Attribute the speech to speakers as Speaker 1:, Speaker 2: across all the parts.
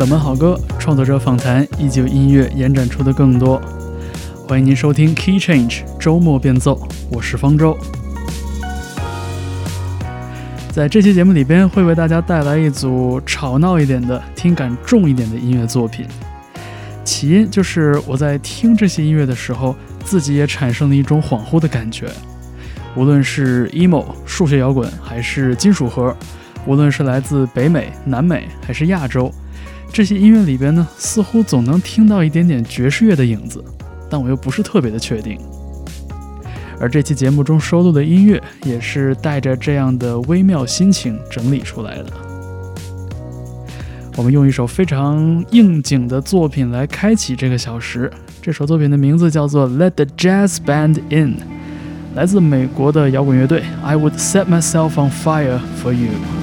Speaker 1: 冷门好歌、创作者访谈，以及音乐延展出的更多。欢迎您收听 Key Change 周末变奏，我是方舟。在这期节目里边，会为大家带来一组吵闹一点的、听感重一点的音乐作品。起因就是我在听这些音乐的时候，自己也产生了一种恍惚的感觉。无论是 emo 数学摇滚，还是金属核，无论是来自北美、南美还是亚洲，这些音乐里边呢，似乎总能听到一点点爵士乐的影子，但我又不是特别的确定。而这期节目中收录的音乐，也是带着这样的微妙心情整理出来的。我们用一首非常应景的作品来开启这个小时。这首作品的名字叫做《Let the Jazz Band In》，来自美国的摇滚乐队。I would set myself on fire for you。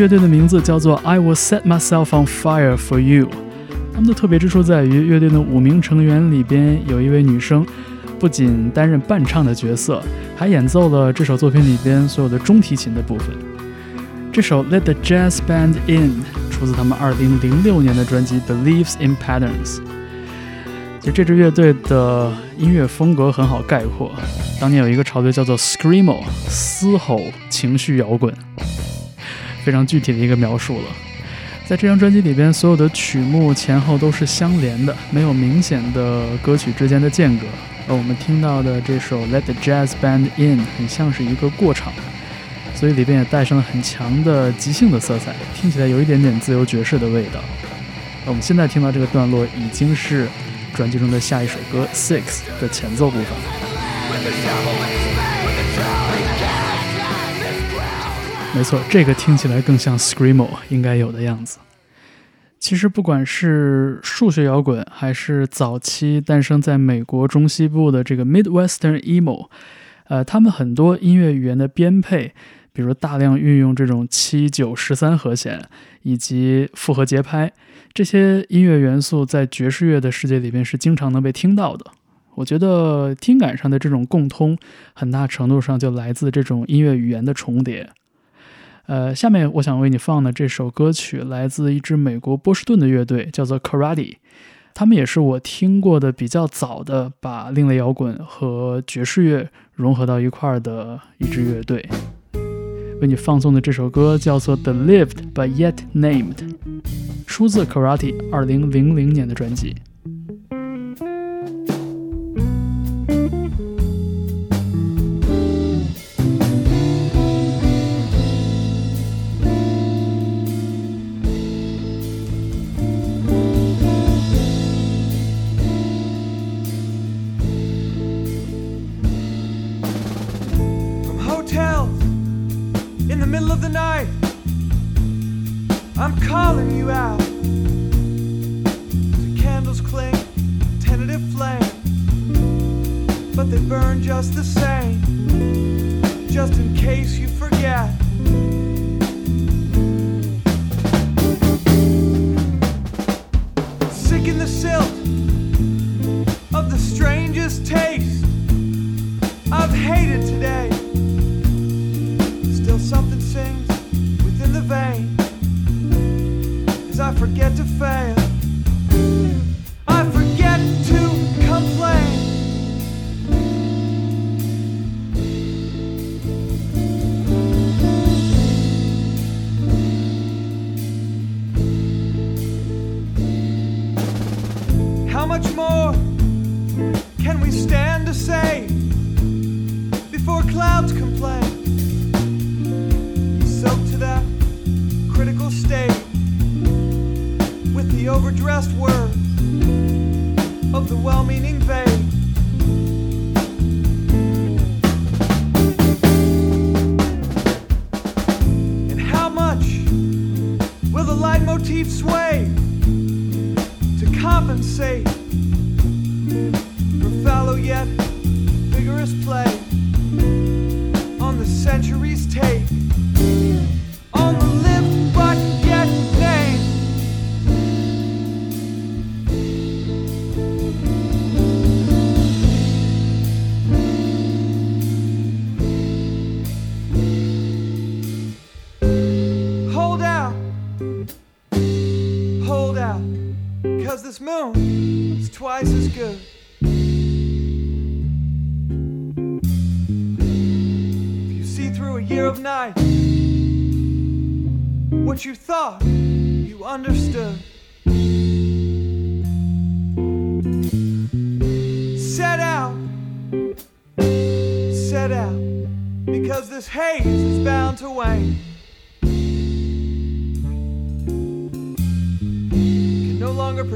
Speaker 1: 乐队的名字叫做 I Will Set Myself on Fire for You。他们的特别之处在于，乐队的五名成员里边有一位女生，不仅担任伴唱的角色，还演奏了这首作品里边所有的中提琴的部分。这首 Let the Jazz Band In 出自他们2006年的专辑 Believes in Patterns。其实这支乐队的音乐风格很好概括，当年有一个潮流叫做 Screamo，嘶吼情绪摇滚。非常具体的一个描述了，在这张专辑里边，所有的曲目前后都是相连的，没有明显的歌曲之间的间隔。而我们听到的这首《Let the Jazz Band In》很像是一个过场，所以里边也带上了很强的即兴的色彩，听起来有一点点自由爵士的味道。那我们现在听到这个段落已经是专辑中的下一首歌《Six》的前奏部分。没错，这个听起来更像 screamo 应该有的样子。其实，不管是数学摇滚，还是早期诞生在美国中西部的这个 Midwestern emo，呃，他们很多音乐语言的编配，比如大量运用这种七九十三和弦以及复合节拍，这些音乐元素在爵士乐的世界里边是经常能被听到的。我觉得听感上的这种共通，很大程度上就来自这种音乐语言的重叠。呃，下面我想为你放的这首歌曲来自一支美国波士顿的乐队，叫做 Karate。他们也是我听过的比较早的把另类摇滚和爵士乐融合到一块儿的一支乐队。为你放送的这首歌叫做《The Lived But Yet Named》，出自 Karate 二零零零年的专辑。
Speaker 2: I'm calling you out. The candles cling, tentative flame, but they burn just the same, just in case you forget. Sick in the silt of the strangest taste I've hated today. Still something sings within the vein forget to fail. dressed were moon is twice as good If you see through a year of night what you thought you understood. Set out, set out, because this haze is bound to wane.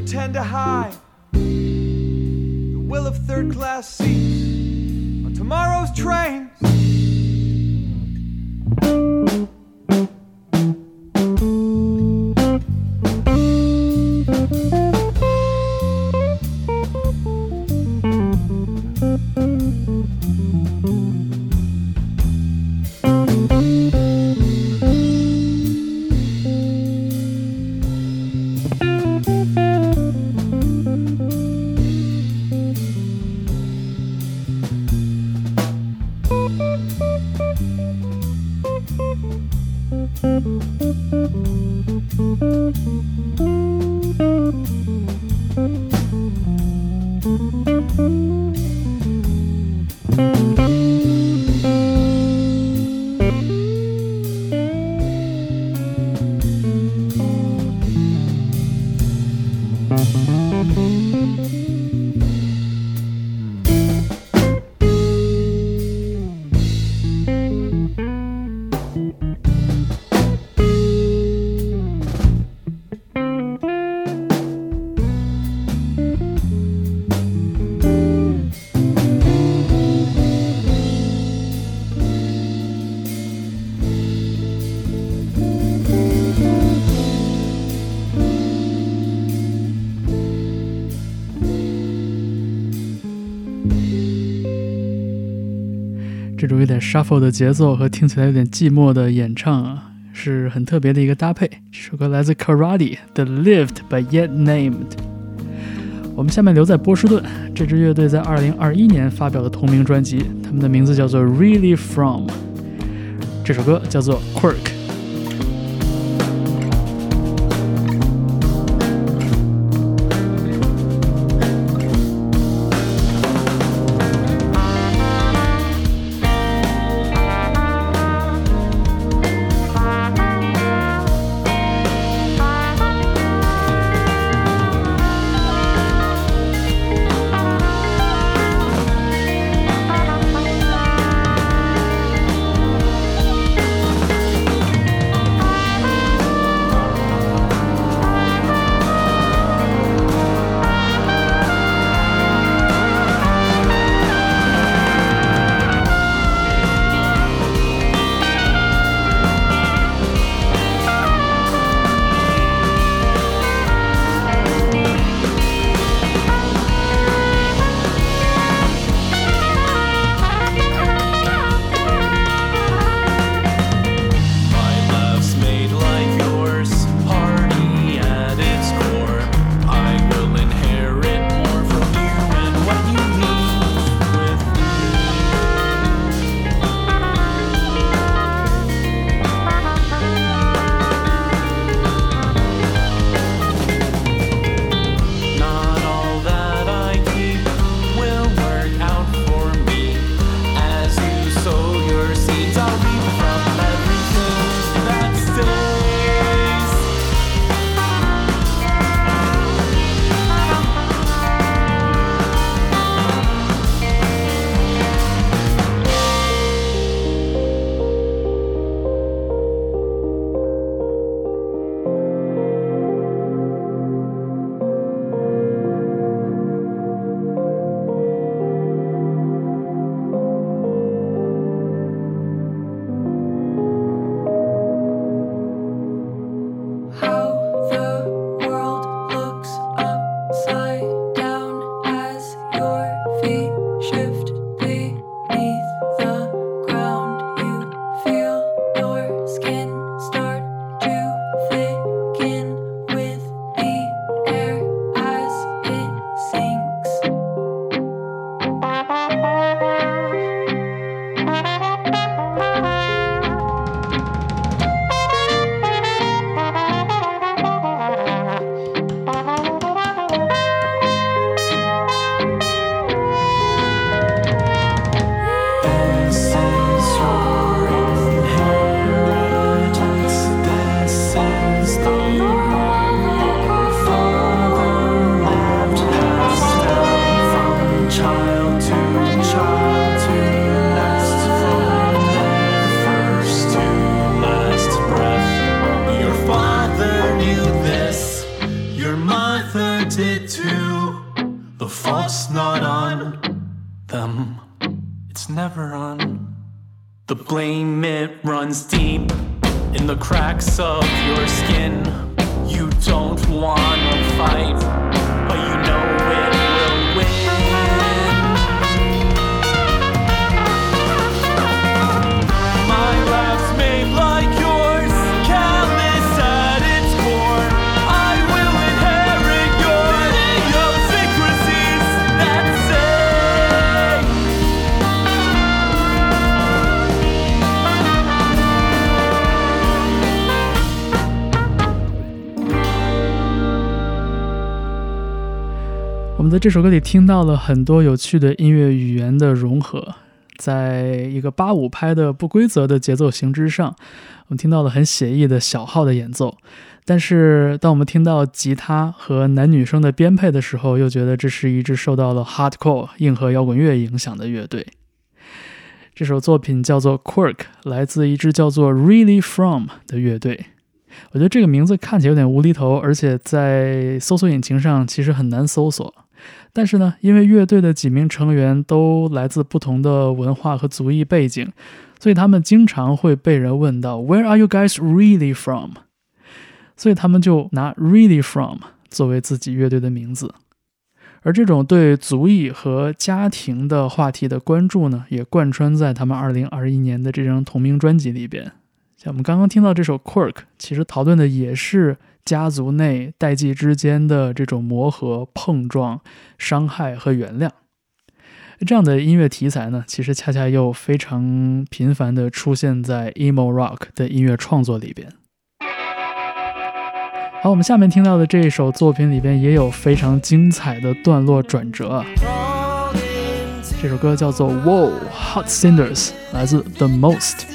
Speaker 2: Pretend to hide the will of third class seats. On tomorrow's
Speaker 1: 这种有点 shuffle 的节奏和听起来有点寂寞的演唱啊，是很特别的一个搭配。这首歌来自 Karate The Lived but Yet Named。我们下面留在波士顿，这支乐队在2021年发表的同名专辑，他们的名字叫做 Really From。这首歌叫做 Quirk。这首歌里听到了很多有趣的音乐语言的融合，在一个八五拍的不规则的节奏型之上，我们听到了很写意的小号的演奏。但是，当我们听到吉他和男女生的编配的时候，又觉得这是一支受到了 hardcore 硬核摇滚乐影响的乐队。这首作品叫做 Quirk，来自一支叫做 Really From 的乐队。我觉得这个名字看起来有点无厘头，而且在搜索引擎上其实很难搜索。但是呢，因为乐队的几名成员都来自不同的文化和族裔背景，所以他们经常会被人问到 “Where are you guys really from？” 所以他们就拿 “really from” 作为自己乐队的名字。而这种对族裔和家庭的话题的关注呢，也贯穿在他们2021年的这张同名专辑里边。像我们刚刚听到这首《Quirk》，其实讨论的也是家族内代际之间的这种磨合、碰撞、伤害和原谅。这样的音乐题材呢，其实恰恰又非常频繁地出现在 emo rock 的音乐创作里边。好，我们下面听到的这一首作品里边也有非常精彩的段落转折。这首歌叫做《Whoa Hot Cinders》，来自 The Most。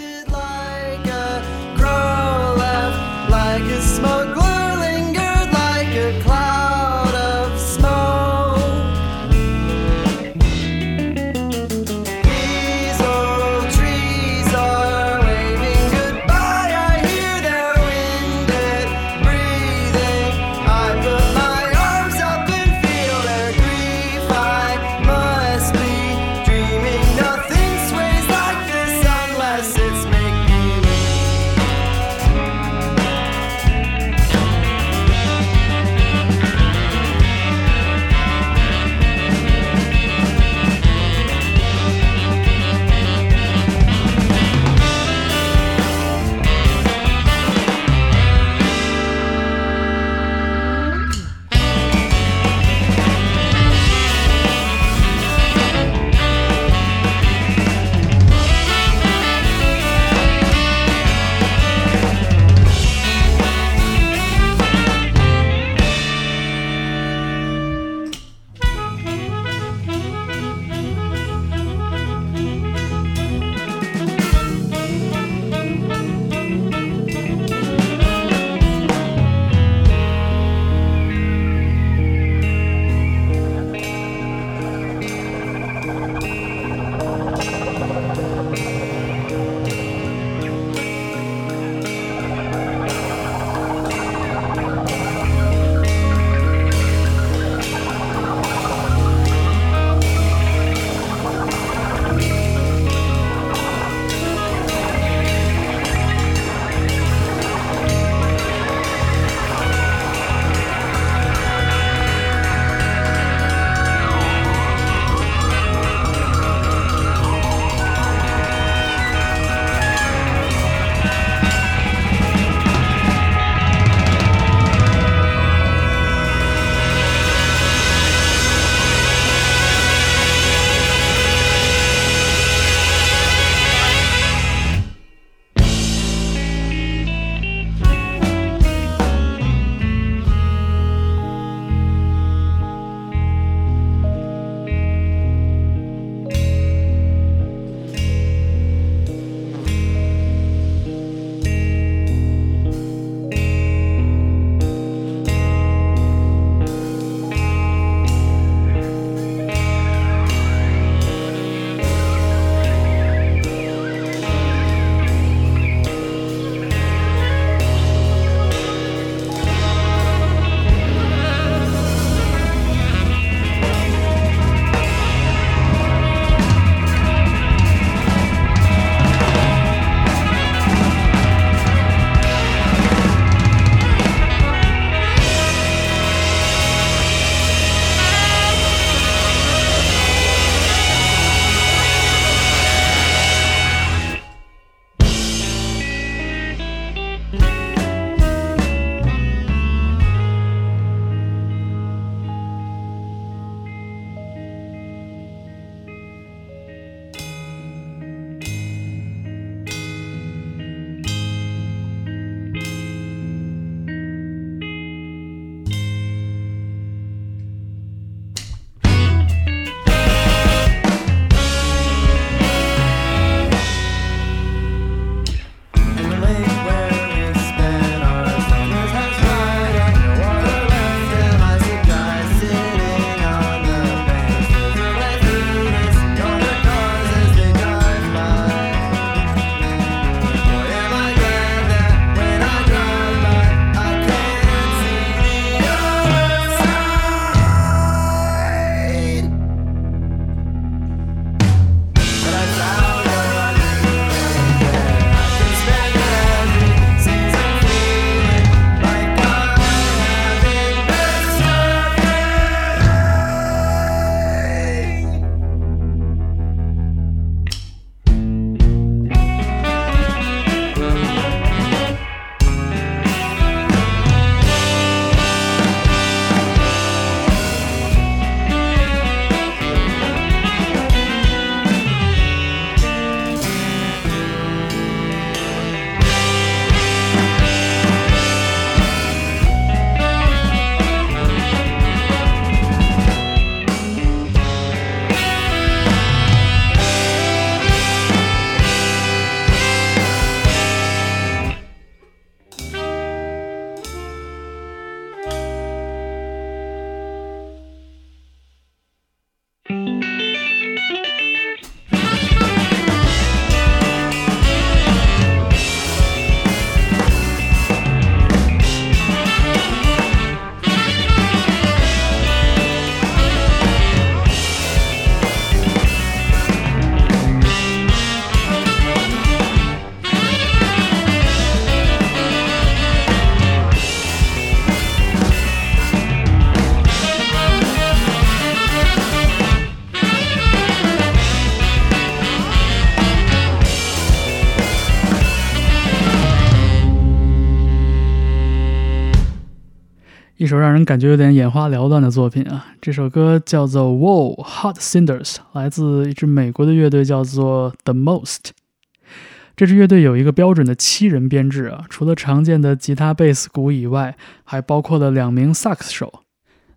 Speaker 1: 首让人感觉有点眼花缭乱的作品啊！这首歌叫做《Whoa Hot Cinders》，来自一支美国的乐队，叫做 The Most。这支乐队有一个标准的七人编制啊，除了常见的吉他、贝斯、鼓以外，还包括了两名萨克斯手。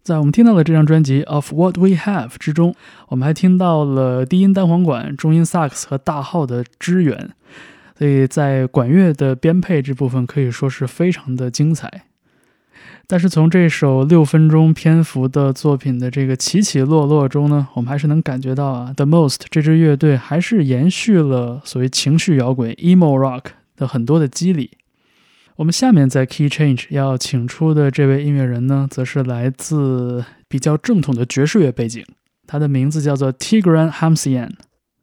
Speaker 1: 在我们听到的这张专辑《Of What We Have》之中，我们还听到了低音单簧管、中音萨克斯和大号的支援，所以在管乐的编配这部分可以说是非常的精彩。但是从这首六分钟篇幅的作品的这个起起落落中呢，我们还是能感觉到啊，The Most 这支乐队还是延续了所谓情绪摇滚 （emo rock） 的很多的机理。我们下面在 Key Change 要请出的这位音乐人呢，则是来自比较正统的爵士乐背景，他的名字叫做 Tigran Hamsian，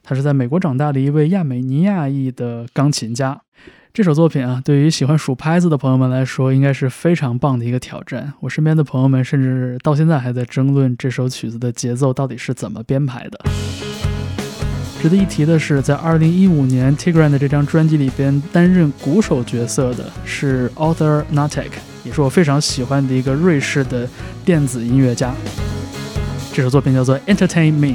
Speaker 1: 他是在美国长大的一位亚美尼亚裔的钢琴家。这首作品啊，对于喜欢数拍子的朋友们来说，应该是非常棒的一个挑战。我身边的朋友们甚至到现在还在争论这首曲子的节奏到底是怎么编排的。值得一提的是，在2015年 Tigran 的这张专辑里边，担任鼓手角色的是 Arthur Natek，也是我非常喜欢的一个瑞士的电子音乐家。这首作品叫做《Entertain Me》。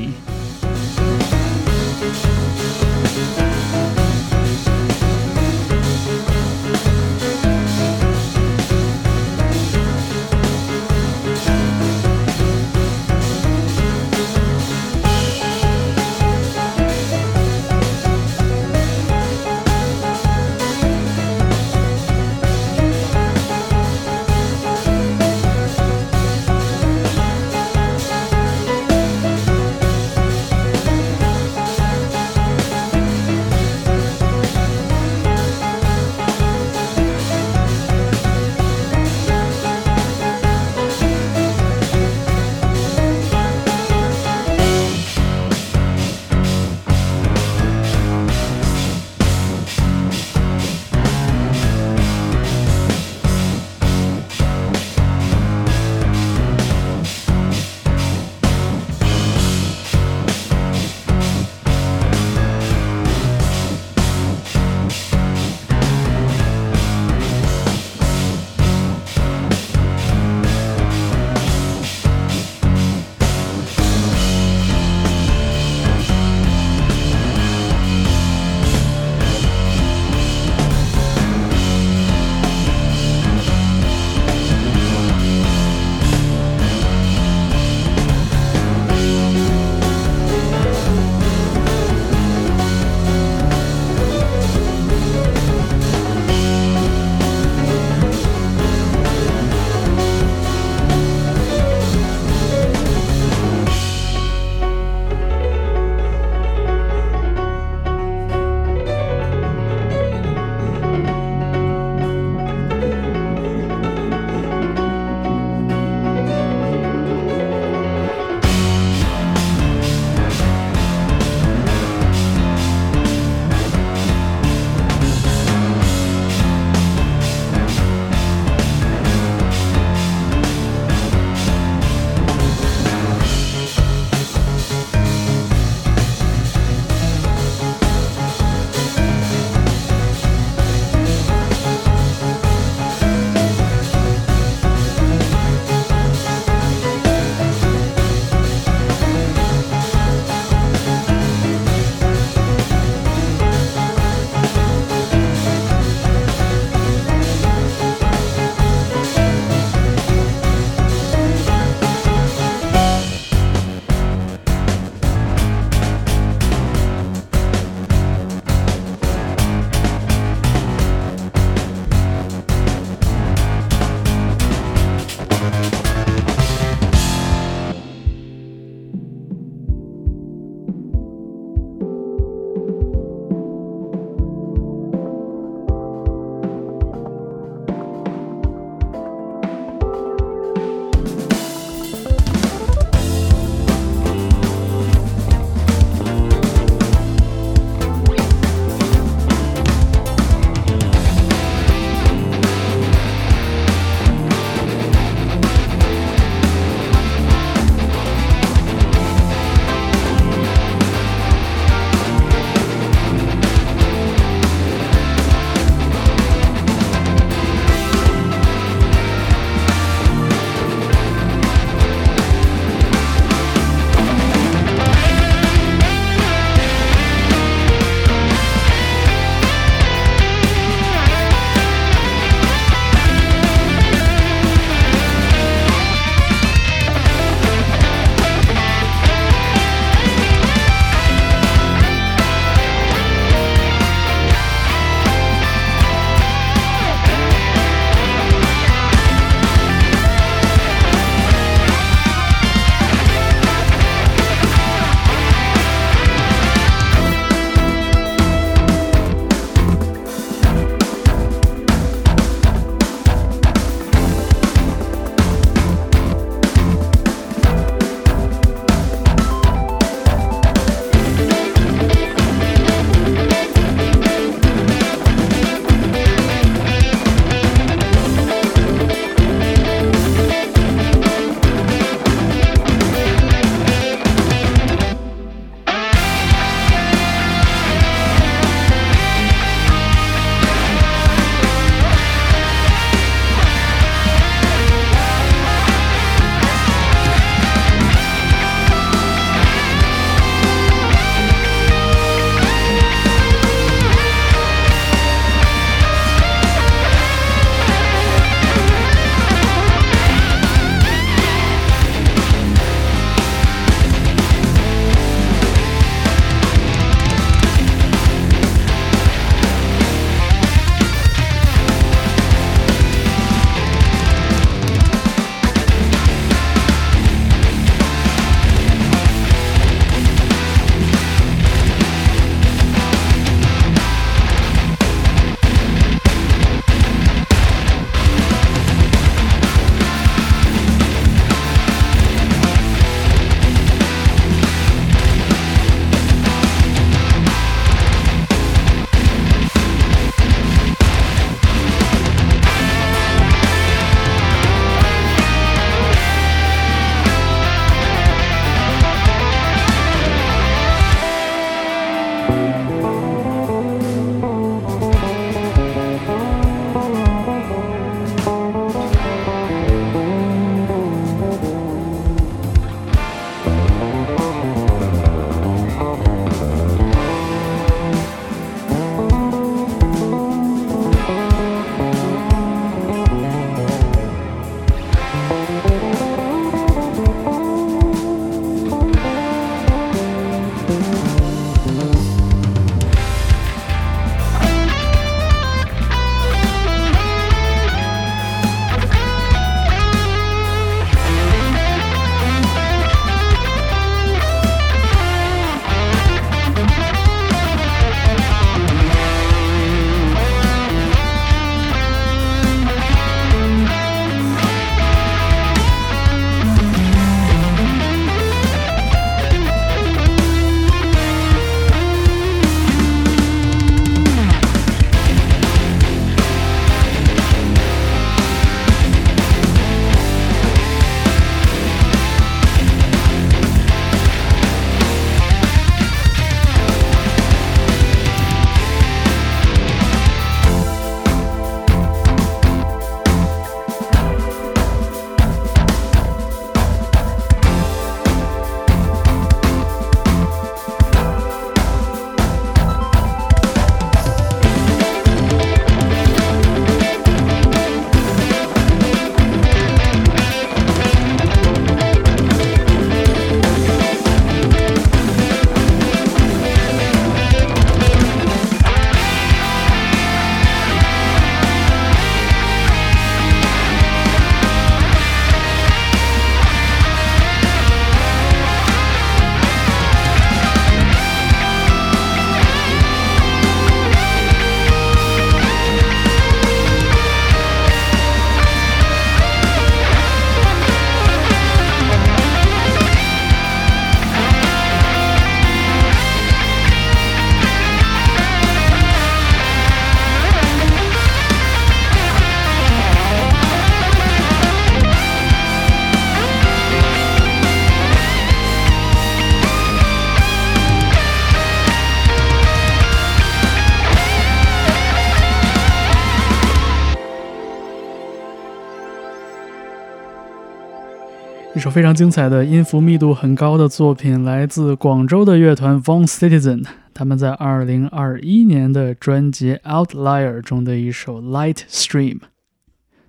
Speaker 1: 非常精彩的音符密度很高的作品，来自广州的乐团 Von Citizen，他们在2021年的专辑《Outlier》中的一首《Light Stream》。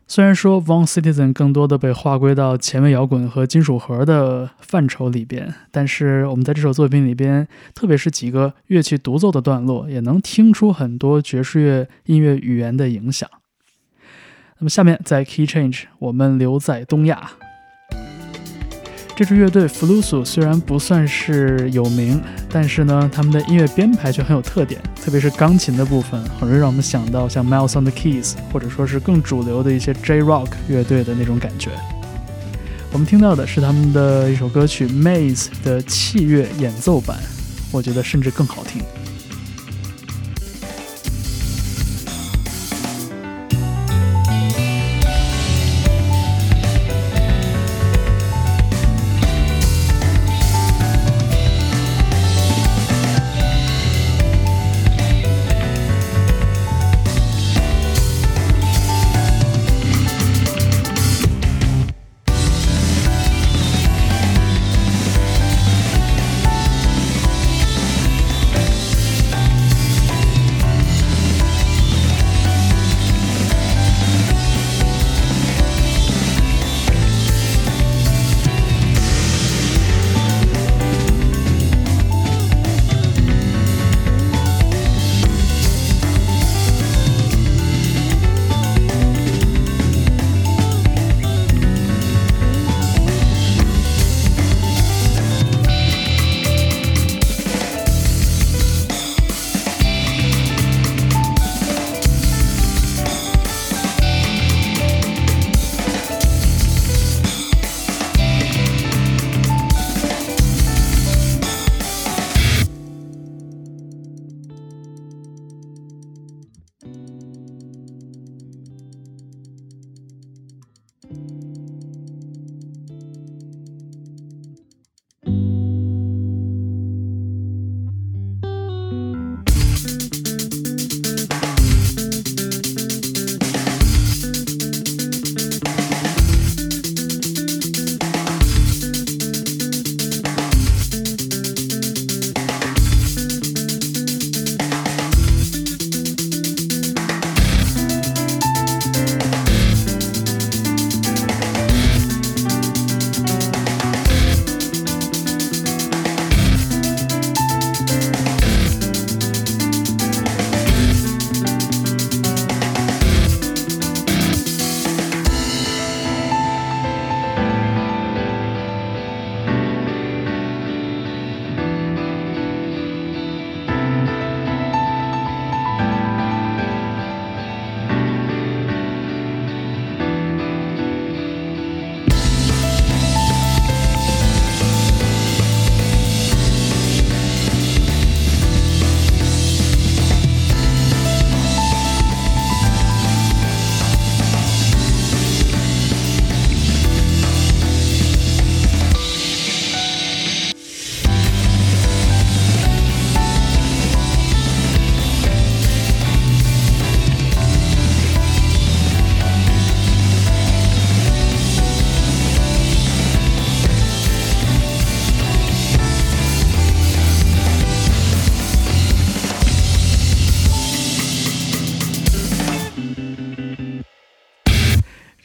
Speaker 1: 虽然说 Von Citizen 更多的被划归到前卫摇滚和金属核的范畴里边，但是我们在这首作品里边，特别是几个乐器独奏的段落，也能听出很多爵士乐音乐语言的影响。那么下面在 Key Change，我们留在东亚。这支乐队 Flusu 虽然不算是有名，但是呢，他们的音乐编排却很有特点，特别是钢琴的部分，很容易让我们想到像 Miles on the Keys，或者说是更主流的一些 J-Rock 乐队的那种感觉。我们听到的是他们的一首歌曲《Maze》的器乐演奏版，我觉得甚至更好听。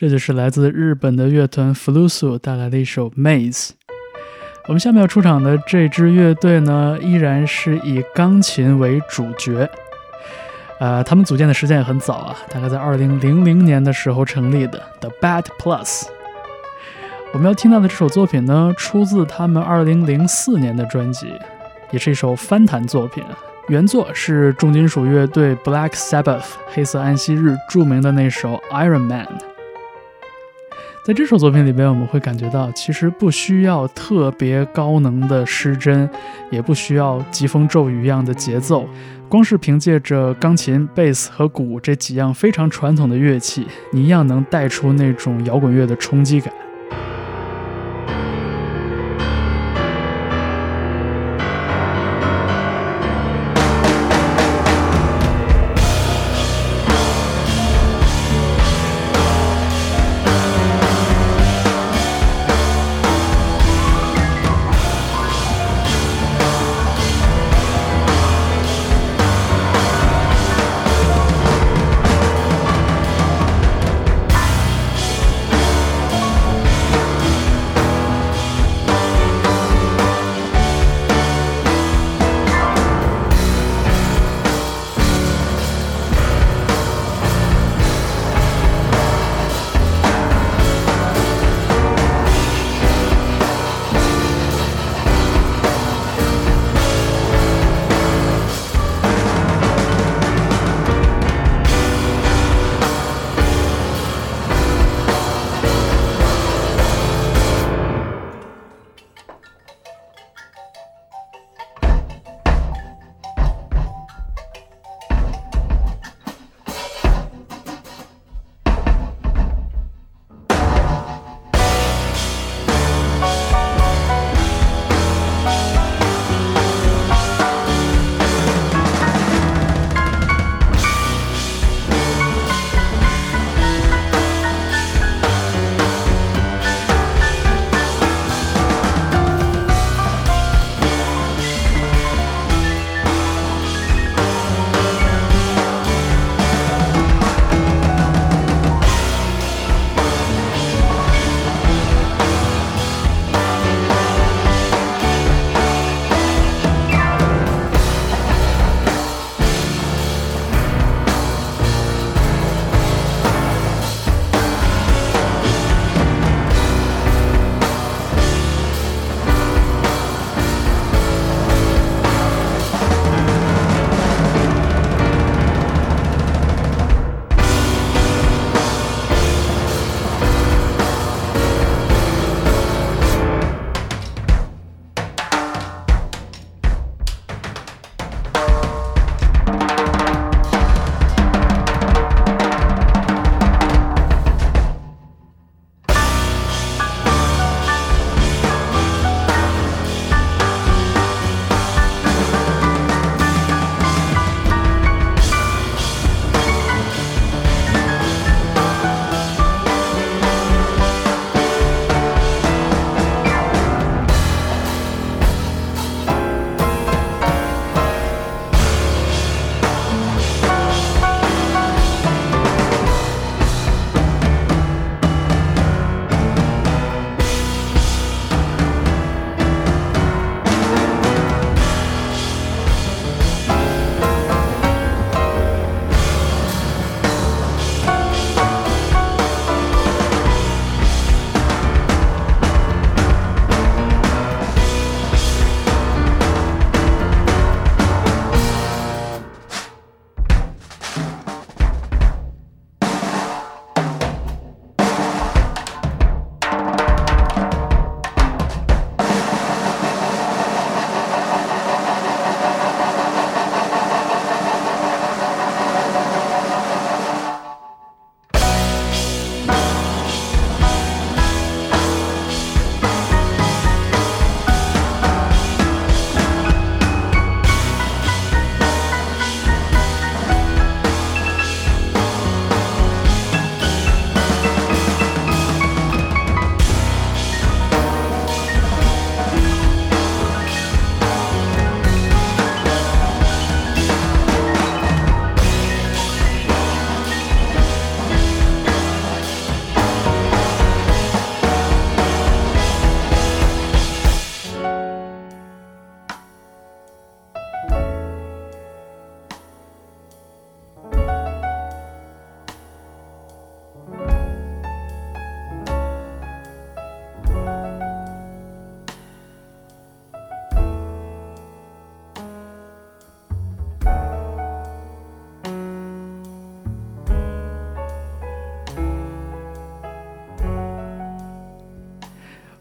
Speaker 1: 这就是来自日本的乐团 Flusu 带来的一首《Maze》。我们下面要出场的这支乐队呢，依然是以钢琴为主角。呃，他们组建的时间也很早啊，大概在2000年的时候成立的 The Bad Plus。我们要听到的这首作品呢，出自他们2004年的专辑，也是一首翻弹作品。原作是重金属乐队 Black Sabbath 黑色安息日著名的那首 Iron Man。在这首作品里边，我们会感觉到，其实不需要特别高能的失真，也不需要疾风骤雨一样的节奏，光是凭借着钢琴、贝斯和鼓这几样非常传统的乐器，你一样能带出那种摇滚乐的冲击感。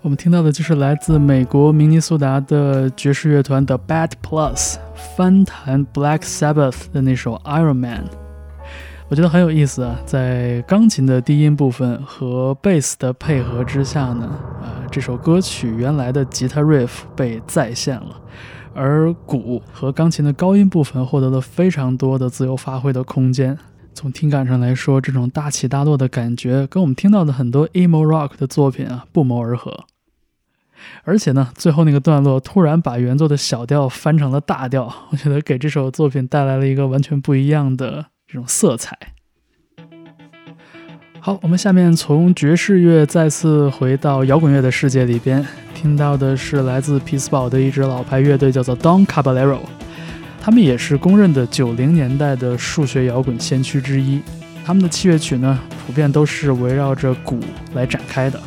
Speaker 1: 我们听到的就是来自美国明尼苏达的爵士乐团的 Bad Plus 翻弹 Black Sabbath 的那首 Iron Man。我觉得很有意思啊，在钢琴的低音部分和贝斯的配合之下呢，呃，这首歌曲原来的吉他 riff 被再现了，而鼓和钢琴的高音部分获得了非常多的自由发挥的空间。从听感上来说，这种大起大落的感觉跟我们听到的很多 emo rock 的作品啊不谋而合。而且呢，最后那个段落突然把原作的小调翻成了大调，我觉得给这首作品带来了一个完全不一样的。这种色彩。好，我们下面从爵士乐再次回到摇滚乐的世界里边，听到的是来自匹兹堡的一支老牌乐队，叫做 Don Caballero。他们也是公认的九零年代的数学摇滚先驱之一。他们的器乐曲呢，普遍都是围绕着鼓来展开的。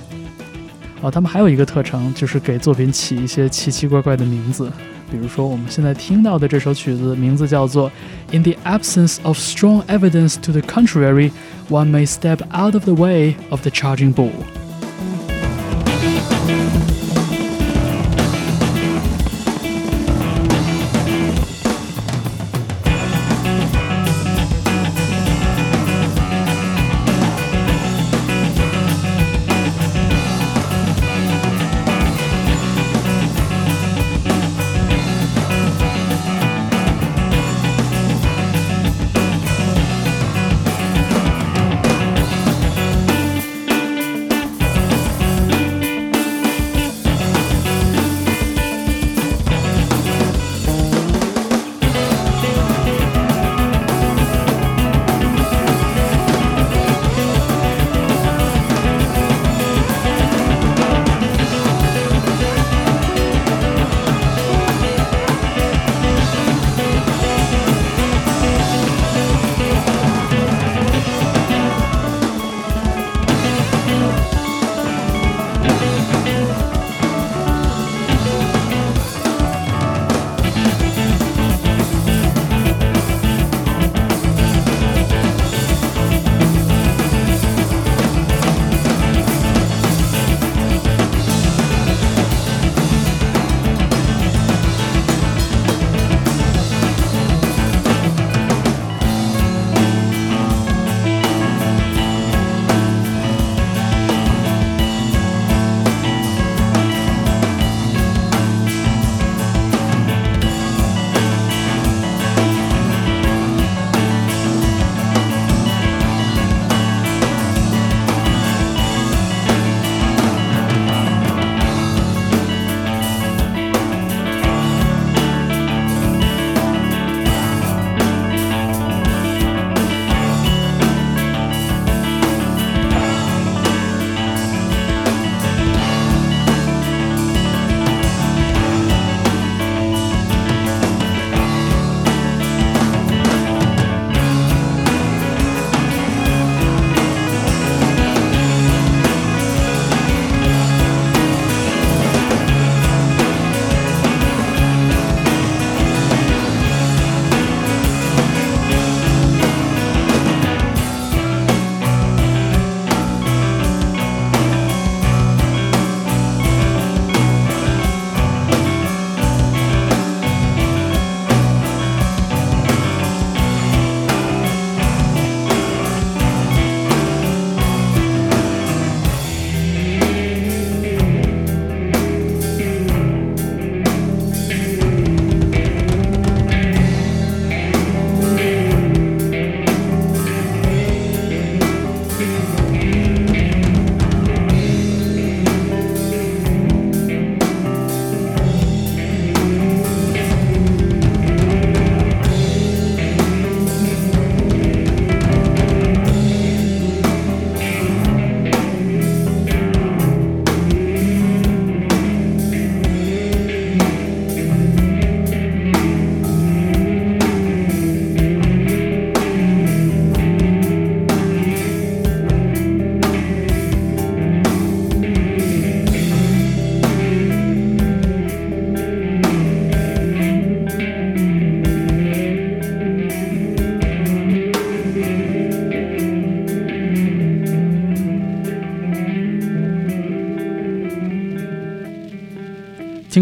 Speaker 1: 哦，他们还有一个特长，就是给作品起一些奇奇怪怪的名字。比如说，我们现在听到的这首曲子名字叫做《In the absence of strong evidence to the contrary, one may step out of the way of the charging bull》。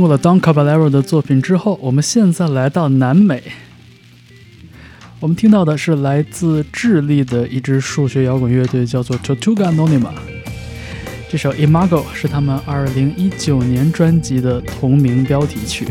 Speaker 1: 听过了 Don Caballero 的作品之后，我们现在来到南美。我们听到的是来自智利的一支数学摇滚乐队，叫做 Tortuga Anonima。这首《Imago》是他们2019年专辑的同名标题曲。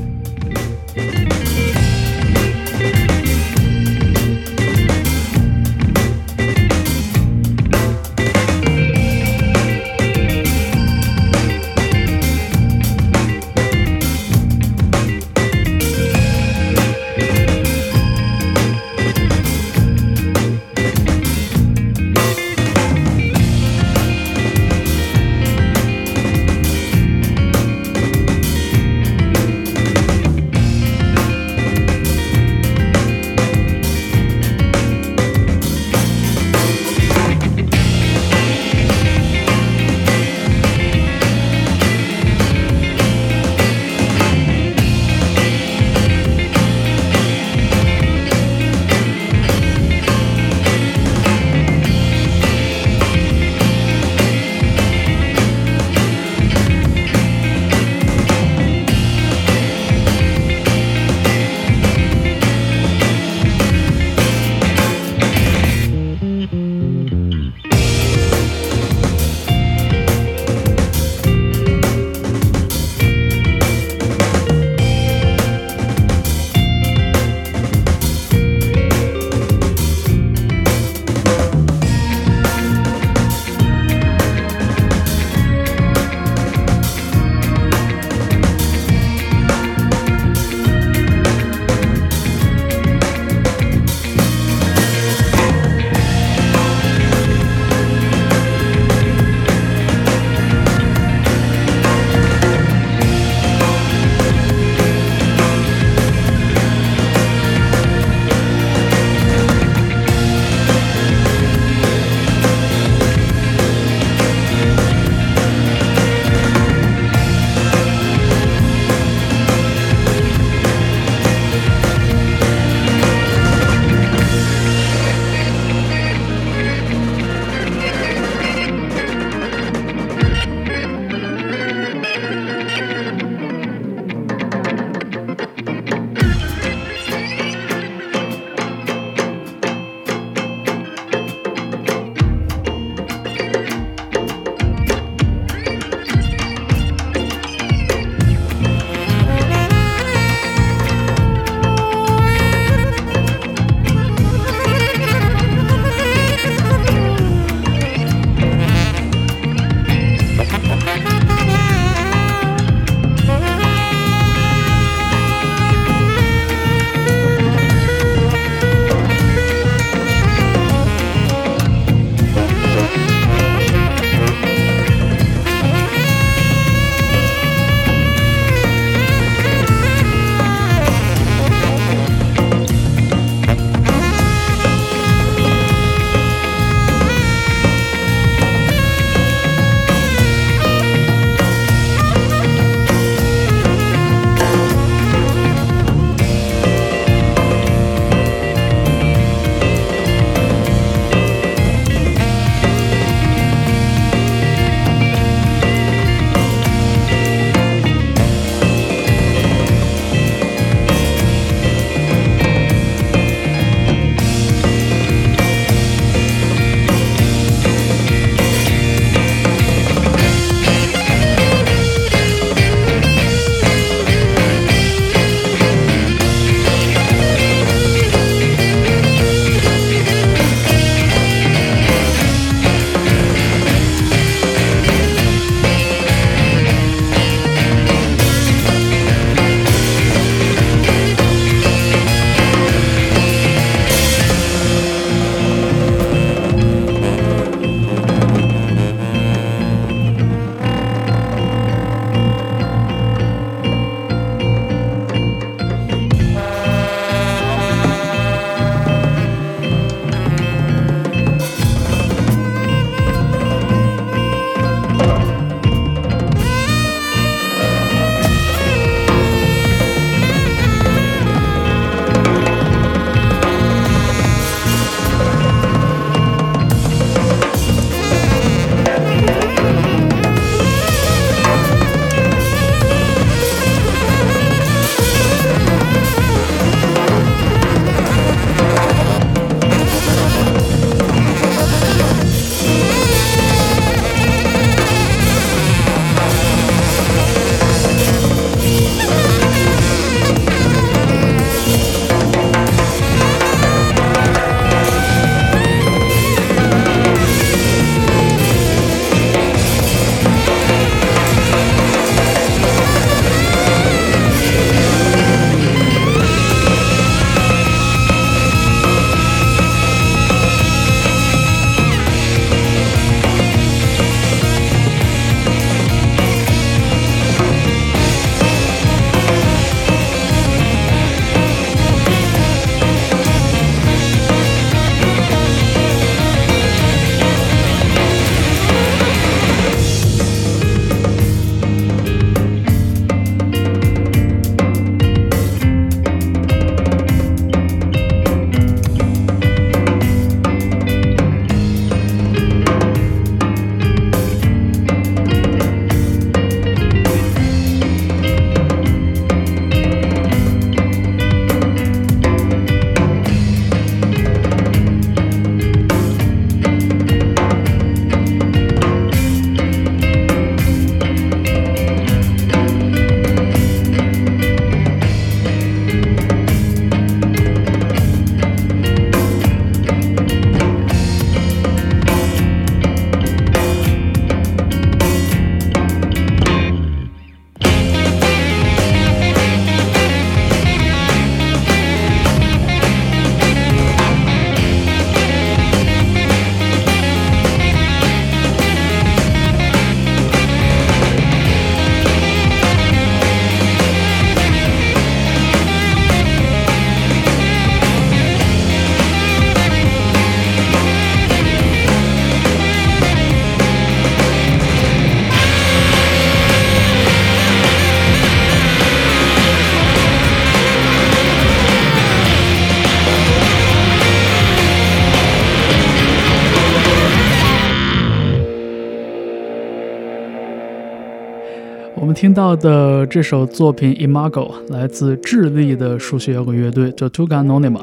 Speaker 1: 听到的这首作品《Imago》来自智利的数学摇滚乐队 Tortuga Anonima。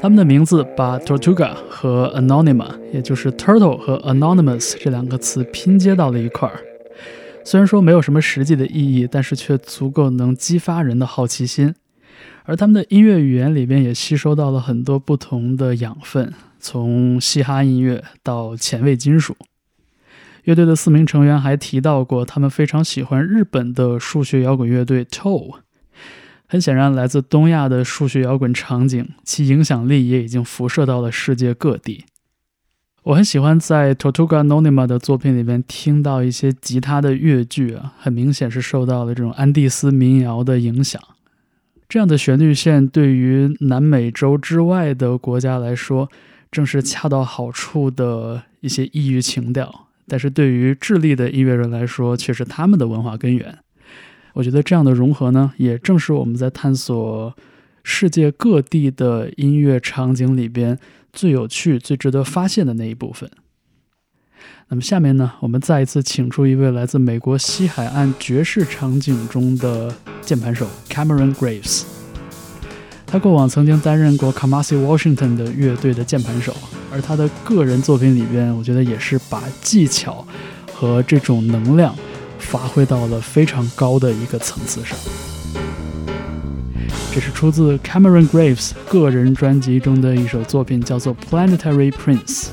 Speaker 1: 他们的名字把 Tortuga 和 Anonima，也就是 Turtle 和 Anonymous 这两个词拼接到了一块儿。虽然说没有什么实际的意义，但是却足够能激发人的好奇心。而他们的音乐语言里边也吸收到了很多不同的养分，从嘻哈音乐到前卫金属。乐队的四名成员还提到过，他们非常喜欢日本的数学摇滚乐队 Toe。很显然，来自东亚的数学摇滚场景，其影响力也已经辐射到了世界各地。我很喜欢在 Totuga Nonima 的作品里面听到一些吉他的乐句啊，很明显是受到了这种安第斯民谣的影响。这样的旋律线对于南美洲之外的国家来说，正是恰到好处的一些异域情调。但是对于智利的音乐人来说，却是他们的文化根源。我觉得这样的融合呢，也正是我们在探索世界各地的音乐场景里边最有趣、最值得发现的那一部分。那么下面呢，我们再一次请出一位来自美国西海岸爵士场景中的键盘手 Cameron Graves。他过往曾经担任过 Kamasi Washington 的乐队的键盘手，而他的个人作品里边，我觉得也是把技巧和这种能量发挥到了非常高的一个层次上。这是出自 Cameron Graves 个人专辑中的一首作品，叫做《Planetary Prince》。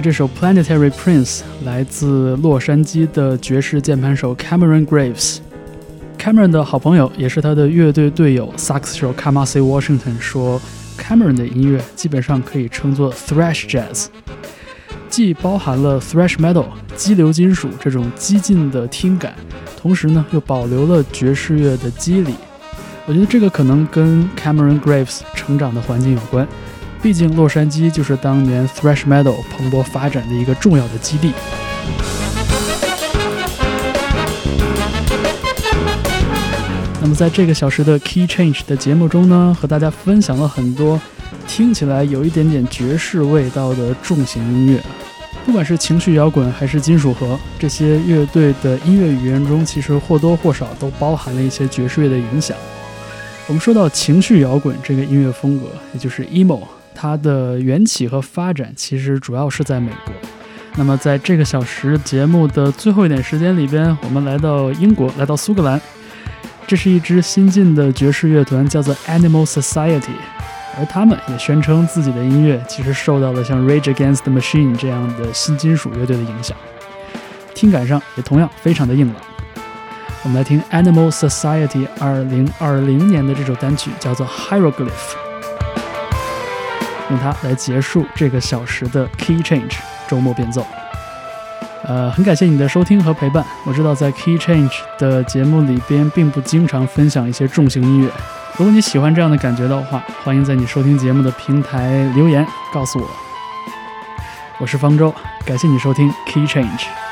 Speaker 1: 这首《Planetary Prince》来自洛杉矶的爵士键盘手 Cameron Graves。Cameron 的好朋友，也是他的乐队队友萨克斯手 Kamasi Washington 说，Cameron 的音乐基本上可以称作 thrash jazz，既包含了 thrash metal 激流金属这种激进的听感，同时呢又保留了爵士乐的肌理。我觉得这个可能跟 Cameron Graves 成长的环境有关，毕竟洛杉矶就是当年 thrash metal 蓬勃发展的一个重要的基地。那么在这个小时的 Key Change 的节目中呢，和大家分享了很多听起来有一点点爵士味道的重型音乐。不管是情绪摇滚还是金属核，这些乐队的音乐语言中，其实或多或少都包含了一些爵士乐的影响。我们说到情绪摇滚这个音乐风格，也就是 emo，它的缘起和发展其实主要是在美国。那么在这个小时节目的最后一点时间里边，我们来到英国，来到苏格兰。这是一支新晋的爵士乐团，叫做 Animal Society，而他们也宣称自己的音乐其实受到了像 Rage Against the Machine 这样的新金属乐队的影响，听感上也同样非常的硬朗。我们来听 Animal Society 二零二零年的这首单曲，叫做 Hieroglyph，用它来结束这个小时的 Key Change 周末变奏。呃，很感谢你的收听和陪伴。我知道在 Key Change 的节目里边，并不经常分享一些重型音乐。如果你喜欢这样的感觉的话，欢迎在你收听节目的平台留言告诉我。我是方舟，感谢你收听 Key Change。